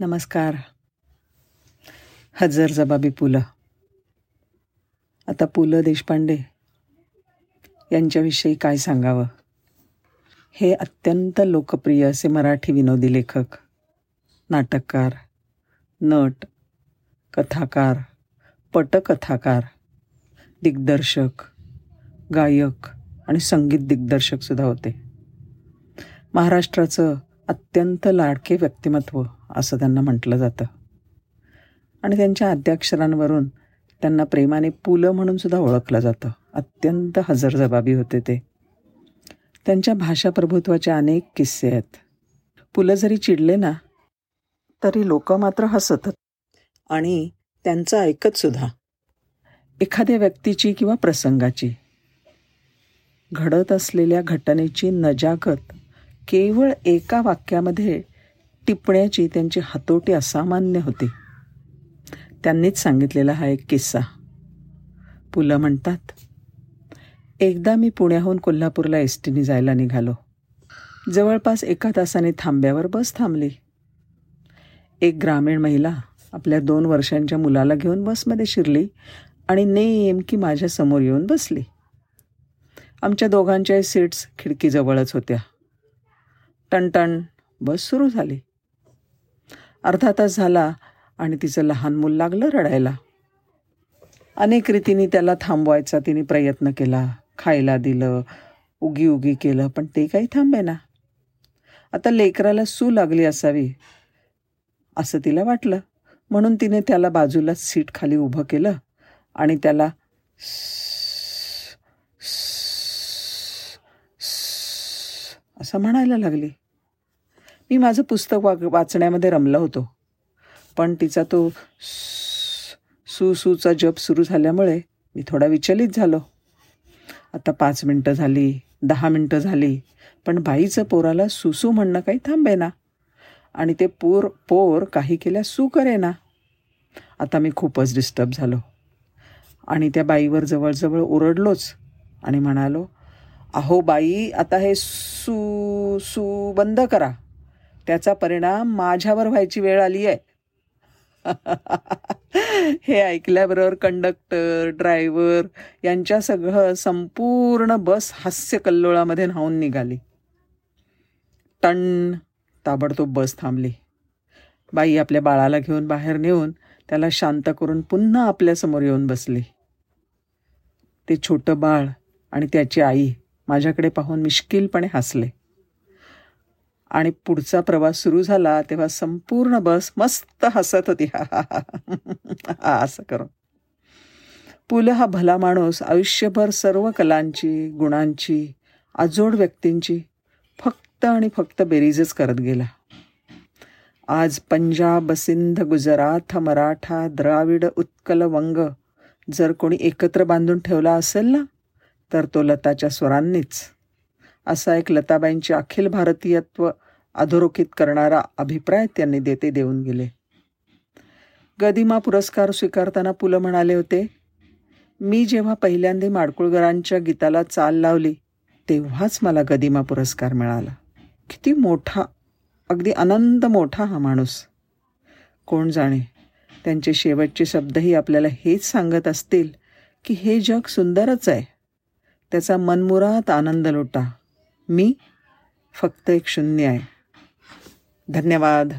नमस्कार. हजर जबाबी पु ल आता पु ल देशपांडे यांच्याविषयी काय सांगावं? हे अत्यंत लोकप्रिय असे मराठी विनोदी लेखक नाटककार नट कथाकार पटकथाकार दिग्दर्शक गायक आणि संगीत दिग्दर्शकसुद्धा होते. महाराष्ट्राचं अत्यंत लाडके व्यक्तिमत्व असं त्यांना म्हटलं जातं. आणि त्यांच्या आद्याक्षरांवरून त्यांना प्रेमाने पुलं म्हणून सुद्धा ओळखलं जातं. अत्यंत हजरजबाबी होते ते. त्यांच्या भाषा प्रभुत्वाचे अनेक किस्से आहेत. पुलं जरी चिडले ना तरी लोक मात्र हसत. आणि त्यांचं ऐकत सुद्धा. एखाद्या व्यक्तीची किंवा प्रसंगाची. घडत असलेल्या घटनेची नजाकत केवळ एका वाक्यामध्ये टिपण्याची त्यांची हातोटी असामान्य होती. त्यांनीच सांगितलेला हा एक किस्सा. पुलं म्हणतात एकदा मी पुण्याहून कोल्हापूरला एस टीने जायला निघालो. जवळपास एका तासाने थांब्यावर बस थांबली. एक ग्रामीण महिला आपल्या दोन वर्षांच्या मुलाला घेऊन बसमध्ये शिरली आणि नेमकी माझ्यासमोर येऊन बसली. आमच्या दोघांच्याही सीट्स खिडकीजवळच होत्या. टणटण बस सुरू झाली. अर्धा तास झाला आणि तिचं लहान मूल लागलं रडायला. अनेक रीतीने त्याला थांबवायचा तिने प्रयत्न केला. खायला दिलं उगी उगी केलं पण ते काही थांबे ना आता लेकराला सू लागली असावी असं तिला वाटलं. म्हणून तिने त्याला बाजूला सीट खाली उभं केलं आणि त्याला असं म्हणायला लागली. मी माझं पुस्तक वाग वाचण्यामध्ये रमलं होतो. पण तिचा तो सुसूचा जप सुरू झाल्यामुळे मी थोडा विचलित झालो. आता पाच मिनटं झाली दहा मिनटं झाली पण बाईचं पोराला सुसू म्हणणं काही थांबे ना आणि ते पोर पोर काही केल्या सू करेना आता मी खूपच डिस्टर्ब झालो. आणि त्या बाईवर जवळजवळ ओरडलोच आणि म्हणालो अहो बाई आता हे सू सू बंद करा. त्याचा परिणाम माझ्यावर व्हायची वेळ आली आहे. हे ऐकल्याबरोबर कंडक्टर ड्रायव्हर यांच्या सगळं संपूर्ण बस हास्य कल्लोळामध्ये न्हावून निघाली. टण ताबडतोब बस थांबली. बाई आपल्या बाळाला घेऊन बाहेर नेऊन त्याला शांत करून पुन्हा आपल्यासमोर येऊन बसली. ते छोटं बाळ आणि त्याची आई माझ्याकडे पाहून मिश्किलपणे हसले. आणि पुढचा प्रवास सुरू झाला तेव्हा संपूर्ण बस मस्त हसत होती. हा हा हा असं करून. पुल हा भला माणूस आयुष्यभर सर्व कलांची गुणांची आजोड व्यक्तींची फक्त आणि फक्त बेरीजच करत गेला. आज पंजाब सिंध गुजरात मराठा द्राविड उत्कल वंग जर कोणी एकत्र बांधून ठेवला असेल ना तर तो लताच्या स्वरांनीच. असा एक लताबाईंचे अखिल भारतीयत्व अधोरोखित करणारा अभिप्राय त्यांनी देते देऊन गेले. गदिमा पुरस्कार स्वीकारताना पुलं म्हणाले होते मी जेव्हा पहिल्यांदा माडकुळकरांच्या गीताला चाल लावली तेव्हाच मला गदिमा पुरस्कार मिळाला. किती मोठा अगदी आनंद मोठा हा माणूस. कोण जाणे त्यांचे शेवटचे शब्दही आपल्याला हेच सांगत असतील की हे जग सुंदरच आहे. त्याचा मनमुरात आनंद लुटा. मी फक्त एक शून्य आहे. धन्यवाद.